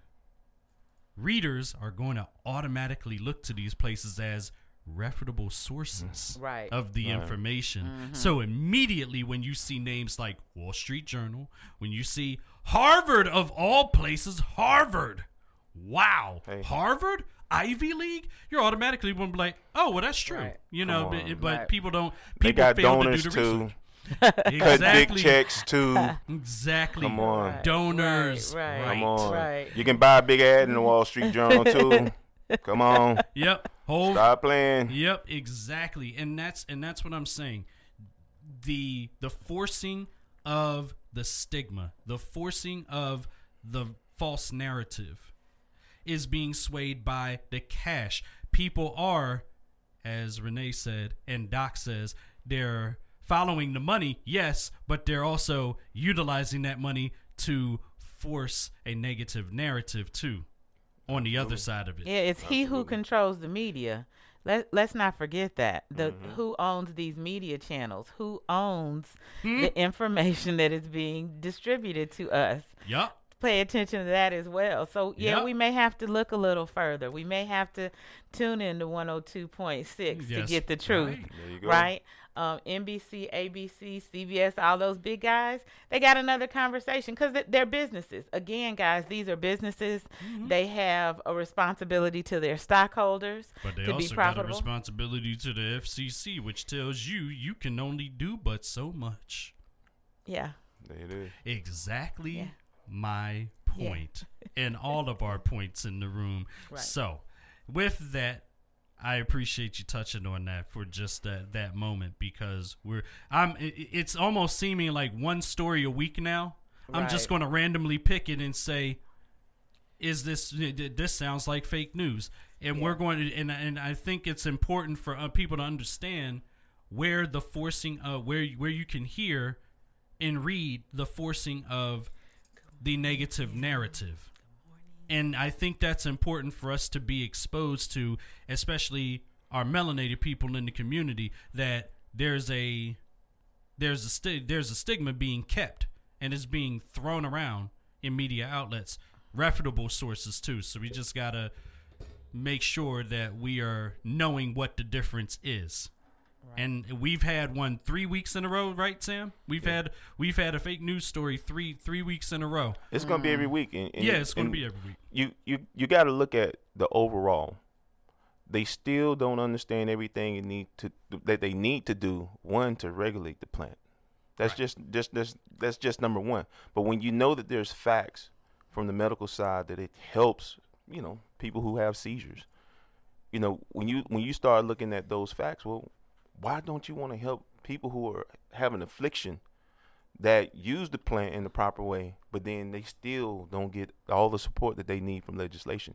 readers are going to automatically look to these places as reputable sources mm-hmm. Right. of the Right. information. Mm-hmm. So immediately when you see names like Wall Street Journal, when you see Harvard of all places, Harvard. Wow. Hey. Harvard? Ivy League? You're automatically going to be like, "Oh, well that's true." Right. You know, but, but Right. people don't They people got fail donors to do the too. research. Cut big checks too. Exactly. Come on. Right, Donors. right, right. Come on. Right. You can buy a big ad in the Wall Street Journal too. Come on. Yep. Whole Stop playing. Yep, exactly. And that's and that's what I'm saying. The the forcing of the stigma, the forcing of the false narrative is being swayed by the cash. people are, as Renee said and Doc says, they're following the money, yes, but they're also utilizing that money to force a negative narrative too on the other side of it. Yeah, it's he who controls the media. Let Let's not forget that the Mm-hmm. who owns these media channels, who owns Hmm? the information that is being distributed to us. Yup. Pay attention to that as well. So yeah, Yep. we may have to look a little further. We may have to tune in to 102.6 to get the truth. right. There you go. Right? Um, NBC, ABC, CBS, all those big guys, they got another conversation because they're businesses. Again, guys, these are businesses. Mm-hmm. They have a responsibility to their stockholders But they to be also got a responsibility to the FCC, which tells you you can only do but so much. yeah. It is. Exactly Yeah. my Yeah. point, and all of our points in the room. Right. So, with that, I appreciate you touching on that for just that that moment because we're I'm it's almost seeming like one story a week now. I'm just going to randomly pick it and say is this this sounds like fake news and we're going to and and I think it's important for uh, people to understand where the forcing uh where where you can hear and read the forcing of the negative narrative. And I think that's important for us to be exposed to, especially our melanated people in the community, that there's a there's a sti- there's a stigma being kept and is being thrown around in media outlets, reputable sources too. So we just gotta make sure that we are knowing what the difference is. And we've had one three weeks in a row, right, Sam? We've had we've had a fake news story three three weeks in a row. It's gonna be every mm. week. And, and- yeah, it's going to be every week. You you you got to look at the overall. They still don't understand everything it need to that they need to do. One to regulate the plant. That's Right. just just that's that's just number one. But when you know that there's facts from the medical side that it helps, you know, people who have seizures. You know, when you when you start looking at those facts, well, why don't you want to help people who are having affliction that use the plant in the proper way, but then they still don't get all the support that they need from legislation.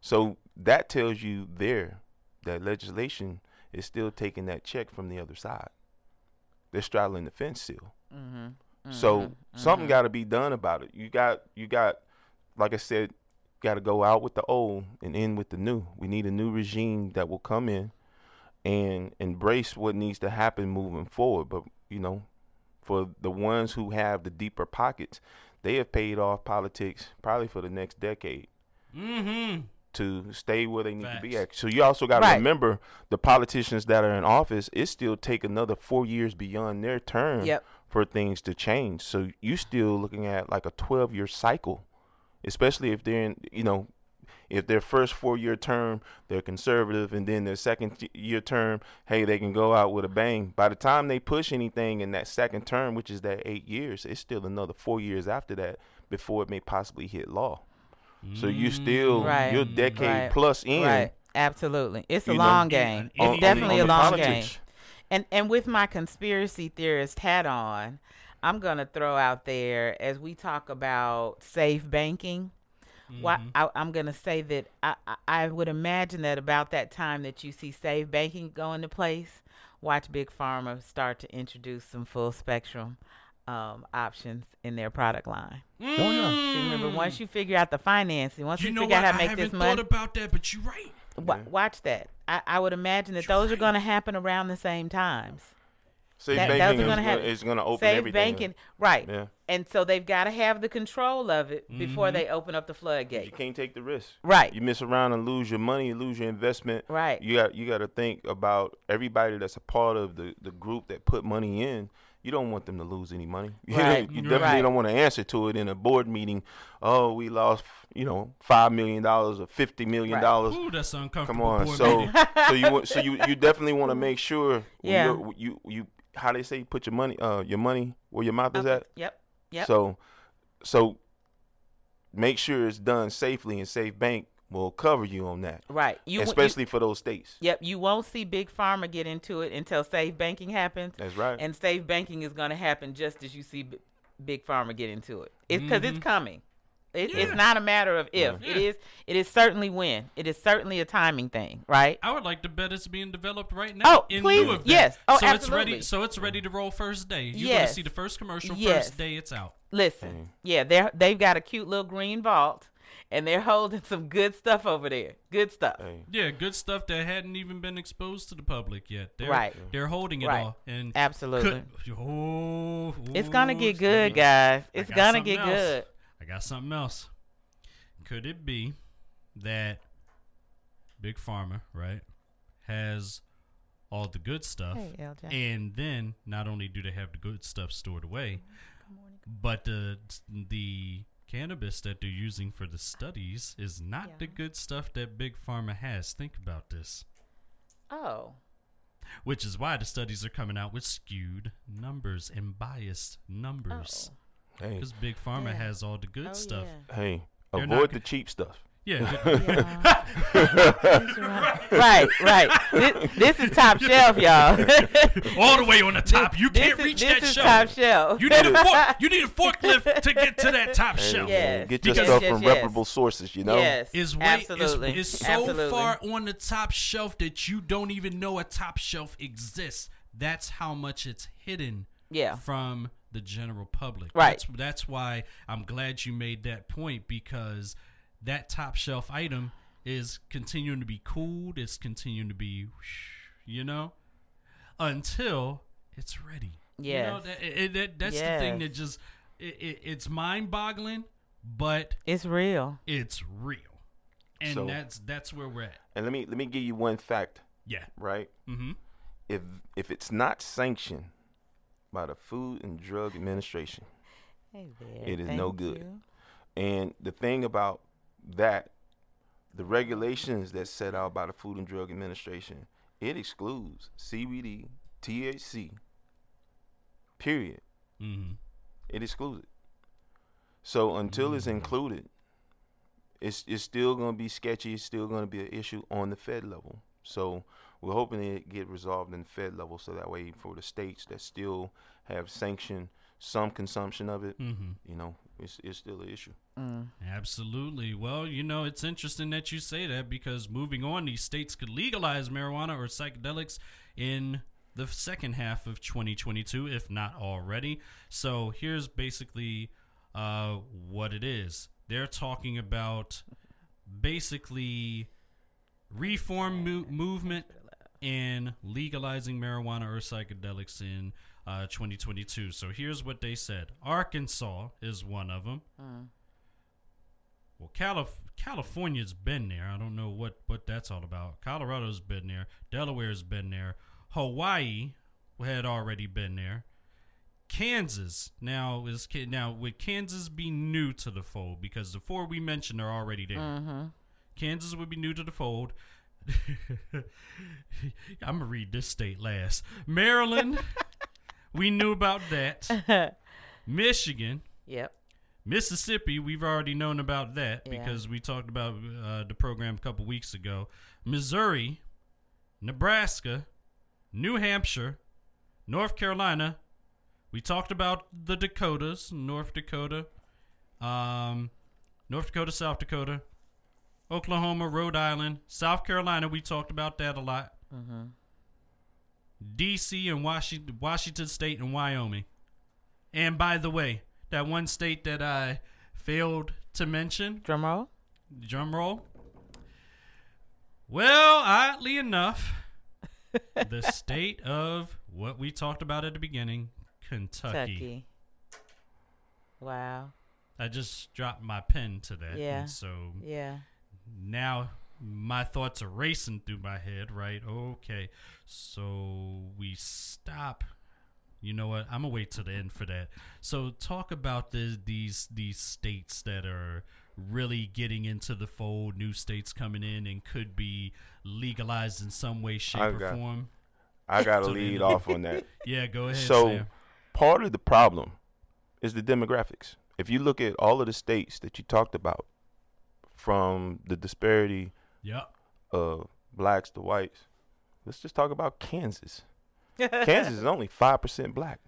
So that tells you there that legislation is still taking that check from the other side. They're straddling the fence still. Mm-hmm. So something got to be done about it. You got you got like I said, got to go out with the old and in with the new. We need a new regime that will come in and embrace what needs to happen moving forward. But you know, for the ones who have the deeper pockets, they have paid off politics probably for the next decade Mm-hmm. to stay where they need to be at. So you also got to Right. remember the politicians that are in office. It still take another four years beyond their term Yep. for things to change. So you still looking at like a twelve year cycle, especially if they're in you know. If their first four-year term they're conservative, and then their second year term, hey, they can go out with a bang. By the time they push anything in that second term, which is that eight years, it's still another four years after that before it may possibly hit law. So you still Right. you're decade Right. plus in. Right. Absolutely. It's a You know, long game. It's on- definitely on a the long game. And and with my conspiracy theorist hat on, I'm gonna throw out there as we talk about safe banking. Why Mm-hmm. I, I'm gonna say that I, I I would imagine that about that time that you see safe banking go into place, watch big pharma start to introduce some full spectrum um, options in their product line. Mm. See, remember, once you figure out the financing, once you you know figure what? out how to make this money. I haven't money, thought about that, but you're right. Wa- watch that. I, I would imagine that You're those are going to happen around the same times. Safe That- banking are is gonna gonna, happen. is gonna open Safe everything. up. banking, right? Yeah. And so they've got to have the control of it before Mhm. they open up the floodgate. You can't take the risk. Right. You mess around and lose your money, you lose your investment. Right. You got you got to think about everybody that's a part of the, the group that put money in. You don't want them to lose any money. You, Right. you Right. definitely don't want to answer to it in a board meeting. Oh, we lost, you know, five million dollars or fifty million Right. dollars. Ooh, that's uncomfortable. Come on, board so so you so you you definitely want to make sure Yeah. you you how they say put your money uh your money where your mouth is Okay. at. Yep. Yep. So, so make sure it's done safely, and Safe Bank will cover you on that, right. You you- especially for those states. Yep. You won't see big pharma get into it until safe banking happens, That's right. and safe banking is going to happen just as you see b- big pharma get into it. It's because it's coming. It, Yeah. It's not a matter of if. Yeah. It is. It is certainly when. It is certainly a timing thing, right? I would like to bet it's being developed right now. Oh, in please, lieu of that. yes. Oh, so it's ready. So it's ready to roll first day. You're Yes. gonna see the first commercial Yes. first day it's out. Listen, mm. yeah, they're they've got a cute little green vault, and they're holding some good stuff over there. Good stuff. Hey, Yeah, good stuff that hadn't even been exposed to the public yet. They're, Right. They're holding it Right. all, and Absolutely. could, oh, It's gonna get good, guys. It's gonna get else. good. I got something else. Could it be that Big Pharma, right, has all the good stuff, Hey, and then not only do they have the good stuff stored away, but the the cannabis that they're using for the studies is not the good stuff that Big Pharma has. Think about this. Oh, Which is why the studies are coming out with skewed numbers and biased numbers. oh, hey, Because Big Pharma Yeah. has all the good oh stuff. yeah. hey, They're avoid the g- cheap stuff. Yeah. right, right. This, this is top shelf, y'all. all the way on the top. You This can't is- reach this that is shelf. top shelf. You need a fork, you need a forklift to get to that top Hey, shelf. Yes. Get your Because- stuff Yes, from yes. reputable sources, you know? Yes, Is way absolutely. is, is so absolutely. far on the top shelf that you don't even know a top shelf exists. That's how much it's hidden Yeah. from the general public. Right. That's, that's why I'm glad you made that point because that top shelf item is continuing to be cooled. It's continuing to be, you know, until it's ready. You know, that, it, it- that's the thing that just it, it, it's mind boggling, but It's real. it's real, and So- that's that's where we're at. And let me let me give you one fact, Yeah. right? Mm-hmm. If if it's not sanctioned by the Food and Drug Administration, Hey there. It is thank no good. you. and the thing about that, the regulations that set out by the Food and Drug Administration, it excludes CBD, THC. Period. Mm-hmm. It excludes it. So until it's Mm. included, it's it's still gonna be sketchy. It's still gonna be an issue on the Fed level. So we're hoping it get resolved in the Fed level, so that way for the states that still have sanctioned some consumption of it, Mm-hmm. you know, it's it's still an issue. Mm. Absolutely. Well, you know, it's interesting that you say that because moving on, these states could legalize marijuana or psychedelics in the second half of 2022, if not already. So here's basically uh, what it is. They're talking about basically reform mo- movement and legalizing marijuana or psychedelics in uh, 2022. So here's what they said Arkansas is one of them. Mm. Well, Calif- California's been there. I don't know what, what that's all about. Colorado's been there. Delaware's been there. Hawaii had already been there. Kansas now is now would Kansas be new to the fold because the four we mentioned are already there. Mm-hmm. Kansas would be new to the fold. I'm gonna read this state last. Maryland, we knew about that. Michigan, Yep. Mississippi, we've already known about that Yeah. because we talked about uh, the program a couple weeks ago. Missouri, Nebraska, New Hampshire, North Carolina. We talked about the Dakotas, North Dakota, um, North Dakota, South Dakota, Oklahoma, Rhode Island, South Carolina. We talked about that a lot. Mm-hmm. D.C. and Washington, Washington State and Wyoming. And by the way, that one state that I failed to mention, Drum roll. drum roll. Well, oddly enough, the state of what we talked about at the beginning, Kentucky. Kentucky. Wow. I just dropped my pen to that. Yeah. So Yeah. Now my thoughts are racing through my head, right? Okay. So we stop. You know what? I'm gonna wait till the end for that. So talk about the these these states that are really getting into the fold, new states coming in and could be legalized in some way, shape, I or got- form. I got to So lead off on that. Yeah, go ahead. So Sam. part of the problem is the demographics. If you look at all of the states that you talked about, from the disparity Yep. of blacks to whites, let's just talk about Kansas. Kansas is only five percent black.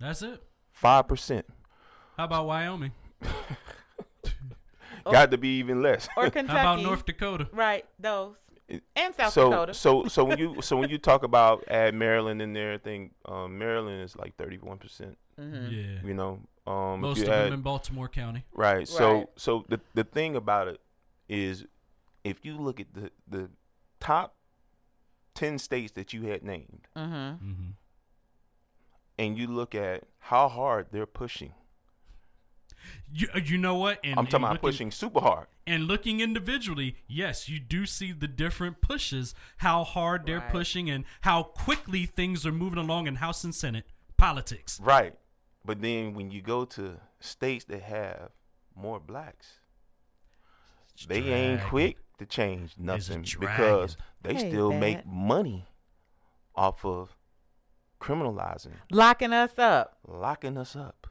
That's it. Five percent. How about Wyoming? got to be even less. or Kentucky. How about North Dakota? Right, those. And South so Dakota. so so when you so when you talk about add Maryland in there, I think um, Maryland is like thirty one percent. hmm Yeah. You know, um, Most if of you them in Baltimore County. right. So Right. so the the thing about it is, if you look at the the top ten states that you had named, hmm hmm and you look at how hard they're pushing, You, uh, you know what? And, I'm talking and about looking- pushing super hard. And looking individually, yes, you do see the different pushes, how hard they're Right. pushing, and how quickly things are moving along in House and Senate politics. Right. But then when you go to states that have more blacks, they ain't quick to change nothing because they Hey, still Pat. make money off of criminalizing, Locking us up. locking us up,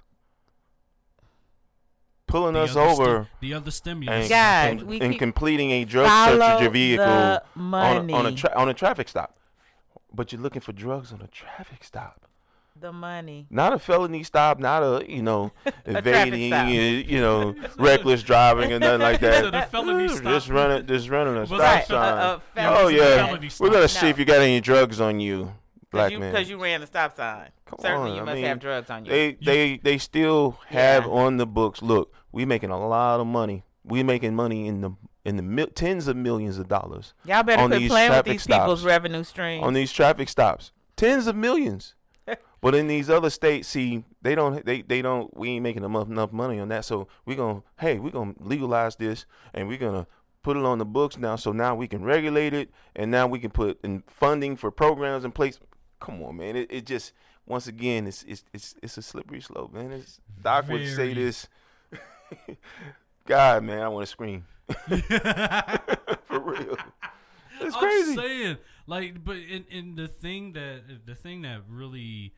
pulling The us other sti- over, the other and, stimulus. Guys, and, we and completing a drug search of your vehicle on a, on a tra- on a traffic stop. But you're looking for drugs on a traffic stop. The money. not a felony stop, not a you know traffic evading, stop. uh, you know reckless driving and nothing like Instead that. of felony stop. Just running, just running a Was stop that sign. a- a felony- oh was it a yeah, felony we're gonna stop? see if you got any drugs on you, Because black you, man. 'cause you ran the stop sign. Come Certainly on, you I must mean, have drugs on you. they they they still have Yeah. on the books. Look, we making a lot of money. We making money in the in the mil- tens of millions of dollars Y'all better on quit playing with traffic these people's revenue streams. on these traffic stops. Tens of millions. But in these other states, see, they don't, they, they don't, we ain't making enough, enough money on that. So we gonna, hey, we gonna legalize this and we're gonna put it on the books now. So now we can regulate it and now we can put in funding for programs in place. Come on, man. It, it just, once again, it's, it's, it's, it's a slippery slope, man. It's, Doc would say this. God, man, I want to scream. For real. It's crazy. I'm saying, like, but in, in the thing that the thing that really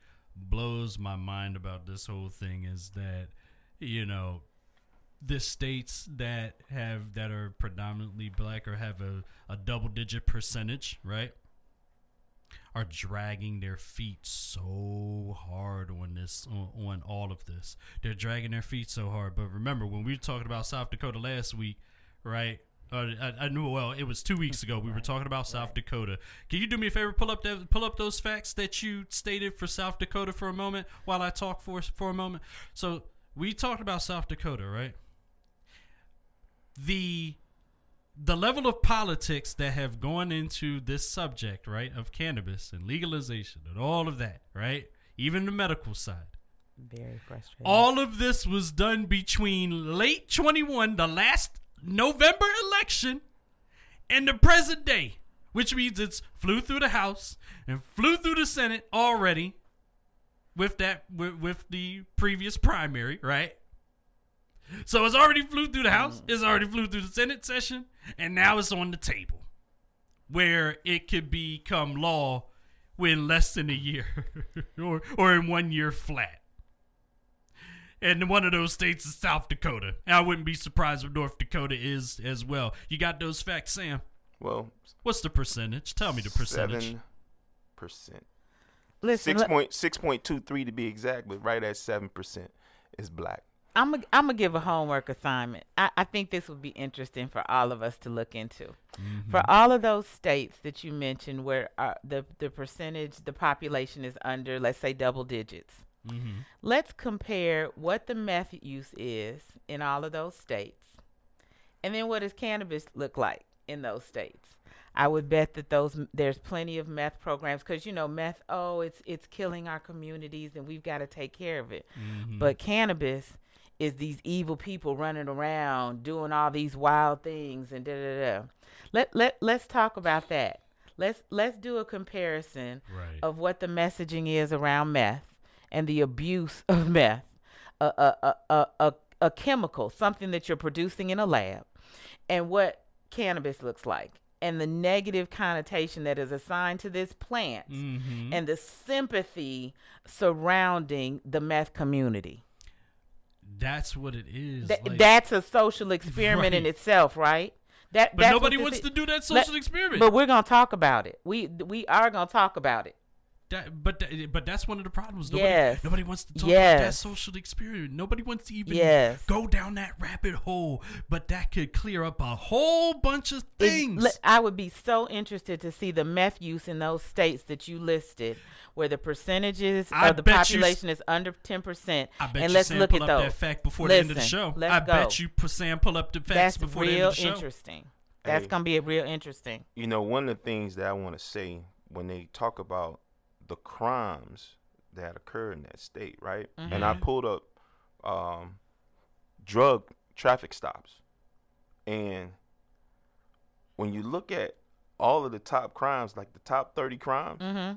blows my mind about this whole thing is that you know the states that have that are predominantly black or have a, a double digit percentage, right? Are dragging their feet so hard on this on, on all of this. They're dragging their feet so hard. But remember when we were talking about South Dakota last week, right? Uh, I, I knew well. It was two weeks ago. We were talking about South Dakota. Can you do me a favor? Pull up that, pull up those facts that you stated for South Dakota for a moment while I talk for for a moment. So we talked about South Dakota, right? The the level of politics that have gone into this subject, right, of cannabis and legalization and all of that, right, even the medical side. Very frustrating. All of this was done between late 21, the last November election, and the present day, which means it's flew through the House and flew through the Senate already with that with, with the previous primary, right? So it's already flew through the House, it's already flew through the Senate session, and now it's on the table where it could become law in less than a year or or in one year flat. And one of those states is South Dakota. And I wouldn't be surprised if North Dakota is as well. You got those facts, Sam? Well, What's the percentage? Tell me the percentage. Seven percent. Listen, Six let- point six point two three to be exact, but right at seven percent is black. I'm gonna I'm gonna give a homework assignment. I, I think this would be interesting for all of us to look into. Mm-hmm. For all of those states that you mentioned where uh, the the percentage, the population is under, let's say, double digits. Mm-hmm. Let's compare what the meth use is in all of those states, and then what does cannabis look like in those states. I would bet that those there's plenty of meth programs because you know meth. Oh, it's it's killing our communities, and we've got to take care of it. Mm-hmm. But cannabis is these evil people running around doing all these wild things and da da da. Let let let's talk about that. Let's let's do a comparison Right. of what the messaging is around meth and the abuse of meth, a a a a, a, a chemical, something that you're producing in a lab, and what cannabis looks like, and the negative connotation that is assigned to this plant, Mm-hmm. and the sympathy surrounding the meth community. That's what it is. Th- like- that's a social experiment in itself, right? That, but nobody wants to do that Let- social experiment. But we're gonna talk about it. We we are gonna talk about it. That, but that, but that's one of the problems. Nobody, Yes. nobody wants to talk about that social experience. Nobody wants to even Yes. go down that rabbit hole. But that could clear up a whole bunch of things. li- I would be so interested to see the meth use in those states that you listed, where the percentages I of the bet you population is under ten percent. I bet and you let's Sam look pull at up those. that fact before the end of the show. let's I go. bet you Sam pull up the facts That's before the end of the show. interesting. That's Hey. gonna be real interesting. you know, one of the things that I want to say when they talk about the crimes that occur in that state, right? And I Mhm. pulled up um, drug traffic stops, and when you look at all of the top crimes, like the top thirty crimes, Mm-hmm.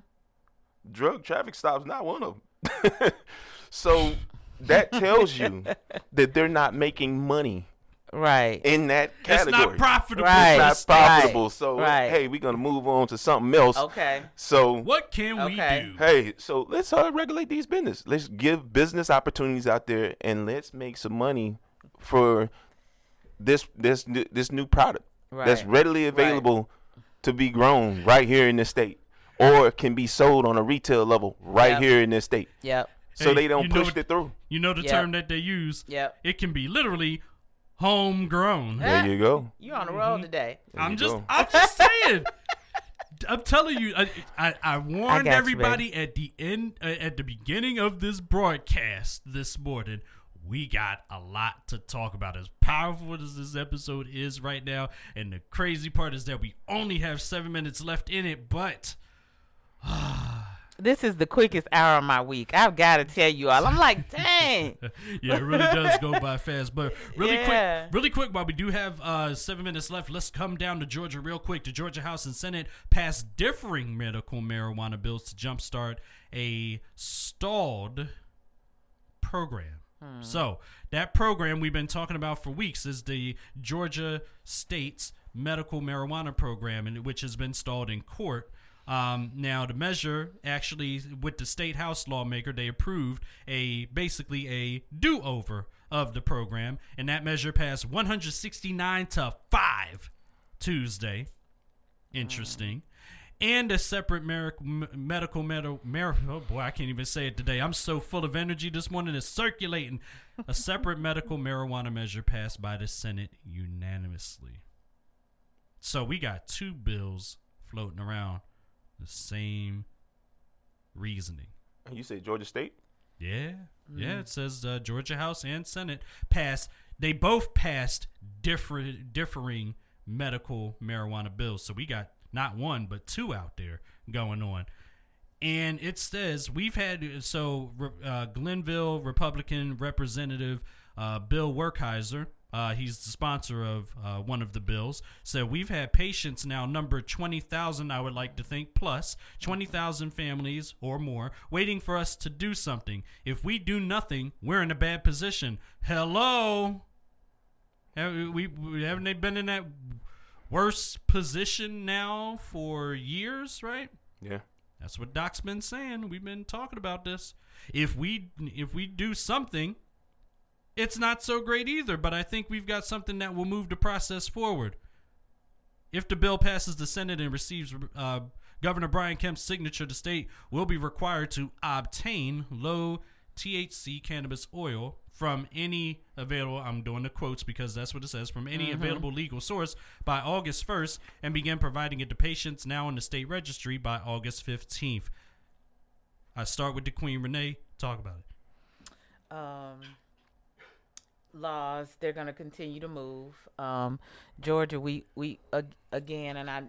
drug traffic stops not one of them. so that tells you that they're not making money Right. in that It's category. not profitable. Right. for It's not profitable. Right. So right. hey, we're gonna move on to something else. Okay. So What can Okay. we do? hey, so let's uh, regulate these business. Let's give business opportunities out there, and let's make some money for this this this new product Right. that's readily available to be grown right here in the state, or can be sold on a retail level right Yep. here in this state. Yep. So Hey, they don't you know push what- it through. You know the Yep. term that they use. Yeah. It can be literally homegrown. There you go. You on the road today? There I'm you just, go. I'm just saying. I'm telling you, I, I, I warned got you, everybody at the end, uh, at the beginning of this broadcast this morning. We got a lot to talk about. As powerful as this episode is right now, and the crazy part is that we only have seven minutes left in it. But This is the quickest hour of my week. I've got to tell you all. I'm like, dang. yeah, it really does go by fast. But really Yeah. quick, really quick, while we do have uh, seven minutes left, let's come down to Georgia real quick. The Georgia House and Senate passed differing medical marijuana bills to jumpstart a stalled program. So that program we've been talking about for weeks is the Georgia State's medical marijuana program, and which has been stalled in court. Um, now the measure actually with the state house lawmaker they approved a basically a do-over of the program and that measure passed 169 to 5 Tuesday. Interesting. And a separate mer- medical medical mer- oh boy I can't even say it today. I'm so full of energy this morning it's circulating. A separate medical marijuana measure passed by the Senate unanimously. So we got two bills floating around the same reasoning. You say Georgia State? Yeah, yeah. It says uh, Georgia House and Senate passed. They both passed different, differing medical marijuana bills. So we got not one but two out there going on. And it says we've had so uh, Glennville Republican Representative uh, Bill Werkheiser. Uh, he's the sponsor of uh, one of the bills. So we've had patients now number 20,000, I would like to think, plus 20,000 families or more waiting for us to do something. If we do nothing, we're in a bad position. Hello? Have we, we haven't they been in that worse position now for years, right? Yeah. That's what Doc's been saying. We've been talking about this. If we if we do something, it's not so great either, but I think we've got something that will move the process forward. If the bill passes the Senate and receives uh, Governor Brian Kemp's signature, the state will be required to obtain low THC cannabis oil from any available I'm doing the quotes because that's what it says from any available legal source by August 1st and begin providing it to patients now in the state registry by August 15th. I start with the Queen Renee. Talk about it. um, laws they're going to continue to move. Um, georgia we we ag- again and i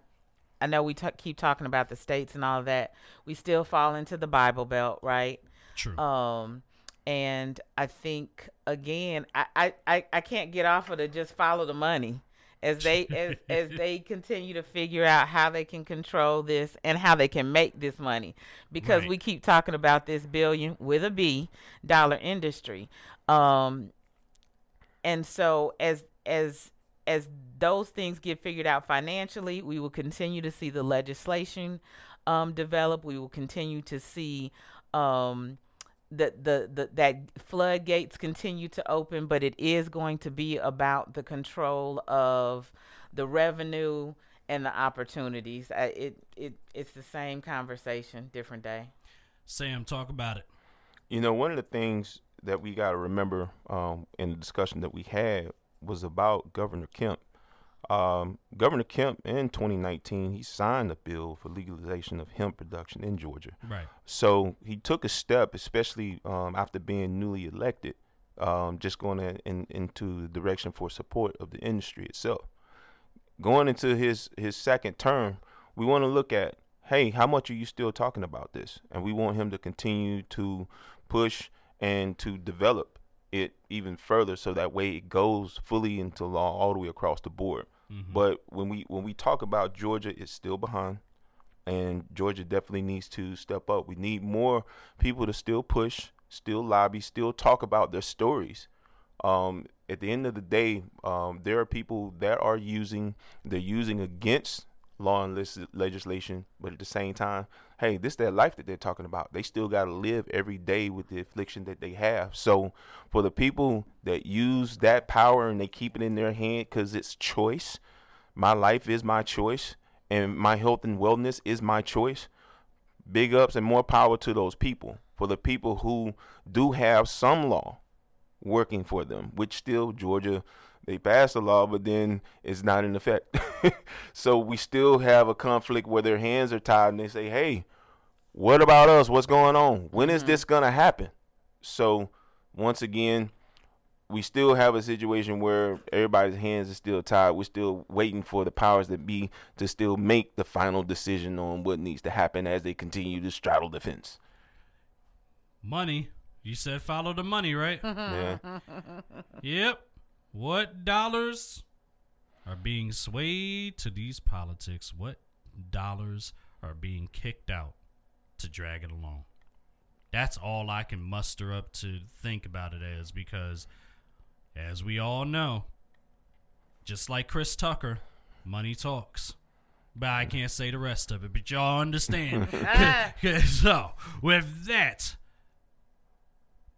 i know we ta keep talking about the states and all that we still fall into the bible belt right? True. um and i think again i i i, I can't get off of the just follow the money. As they as, as they continue to figure out how they can control this and how they can make this money. Because Right. we keep talking about this billion with a b dollar industry. Um and so as as as those things get figured out financially we will continue to see the legislation um, develop we will continue to see um, the, the the that floodgates continue to open but it is going to be about the control of the revenue and the opportunities. I, it it it's the same conversation, different day. Sam, talk about it. You know, one of the things that we got to remember um, in the discussion that we had was about Governor Kemp. Um, Governor Kemp in 2019, he signed a bill for legalization of hemp production in Georgia. Right. So he took a step, especially um, after being newly elected, um, just going in, in, into the direction for support of the industry itself. Going into his, his second term, we want to look at, hey, how much are you still talking about this? And we want him to continue to push and to develop it even further so that way it goes fully into law all the way across the board. Mm-hmm. But when we when we talk about Georgia, it's still behind, and Georgia definitely needs to step up. We need more people to still push, still lobby, still talk about their stories. Um, at the end of the day, um, there are people that are using they're using against law and legislation, but at the same time, hey, this their life that they're talking about. They still got to live every day with the affliction that they have. So for the people that use that power and they keep it in their hand because it's choice, my life is my choice, and my health and wellness is my choice. Big ups and more power to those people. For the people who do have some law working for them, which still Georgia they passed a law, but then it's not in effect. so we still have a conflict where their hands are tied and they say, hey, what about us? What's going on? When is Mhm. this going to happen? So once again, we still have a situation where everybody's hands are still tied. We're still waiting for the powers that be to still make the final decision on what needs to happen as they continue to straddle the fence. Money. You said follow the money, right? Yeah. Yep. What dollars are being swayed to these politics? What dollars are being kicked out to drag it along? That's all I can muster up to think about it as because, as we all know, just like Chris Tucker, money talks. But I can't say the rest of it, but y'all understand. Ah. so, with that,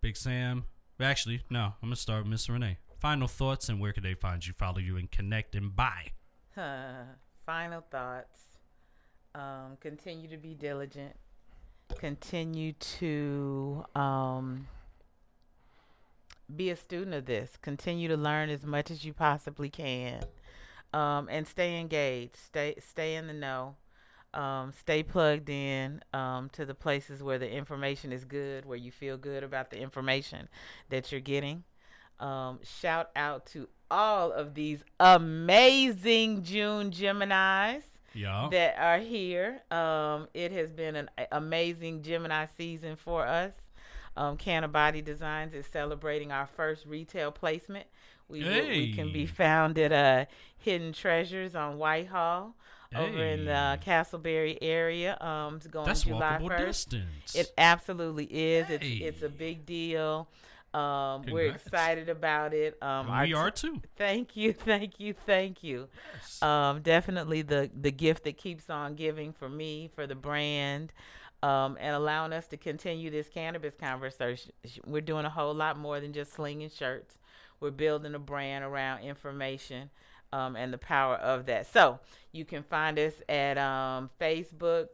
Big Sam. Actually, no, I'm gonna start with Miss Renee. Final thoughts and where can they find you, follow you, and connect and buy. Final thoughts. Um, continue to be diligent. Continue to um, be a student of this. Continue to learn as much as you possibly can, um, and stay engaged. Stay stay in the know. Um, stay plugged in um, to the places where the information is good, where you feel good about the information that you're getting. Um, shout out to all of these amazing June Geminis Yeah. that are here. Um, it has been an amazing Gemini season for us. Um, Canna Body Designs is celebrating our first retail placement. We, we can be found at uh, Hidden Treasures on Whitehall over in the Hey. Castleberry area. Um, it's going That's July walkable 1st. distance. It absolutely is. It's it's a big deal. Um, we're excited about it. Um, we t- are too. Thank you, thank you, thank you. Yes. Um, definitely the the gift that keeps on giving for me, for the brand, um, and allowing us to continue this cannabis conversation. We're doing a whole lot more than just slinging shirts. We're building a brand around information um, and the power of that. So you can find us at um, Facebook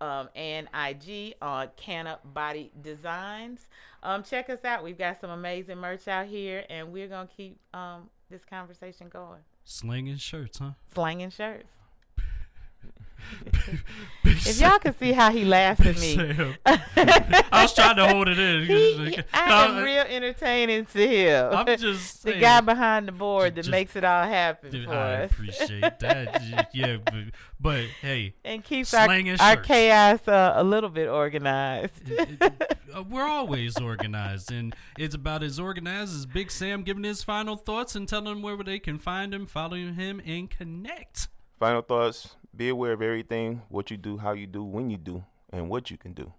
um, and IG on Canna Body Designs. Um, check us out. We've got some amazing merch out here, and we're gonna keep um, this conversation going. Slinging shirts, huh? Slinging shirts. If y'all could see how he laughs at me, I was trying to hold it in. he, I am No, real entertaining to him. I'm just the saying. guy behind the board that Just- makes it all happen Dude, for I us appreciate that. yeah, but, but hey, and keeps our, Slanging our chaos uh, a little bit organized. it- it- uh, we're always organized, and it's about as organized as Big Sam giving his final thoughts and telling them where they can find him, follow him, and connect. Final thoughts be aware of everything, what you do, how you do, when you do, and what you can do.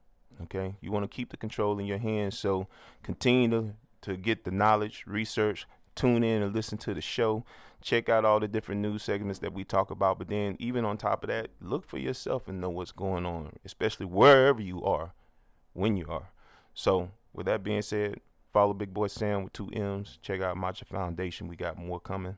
Okay? You want to keep the control in your hands, so continue to, to get the knowledge, research, tune in and listen to the show. Check out all the different news segments that we talk about, but then even on top of that, look for yourself and know what's going on, especially wherever you are, when you are. So, with that being said, follow Big Boy Sam with two M's. Check out MACHA Foundation. We got more coming.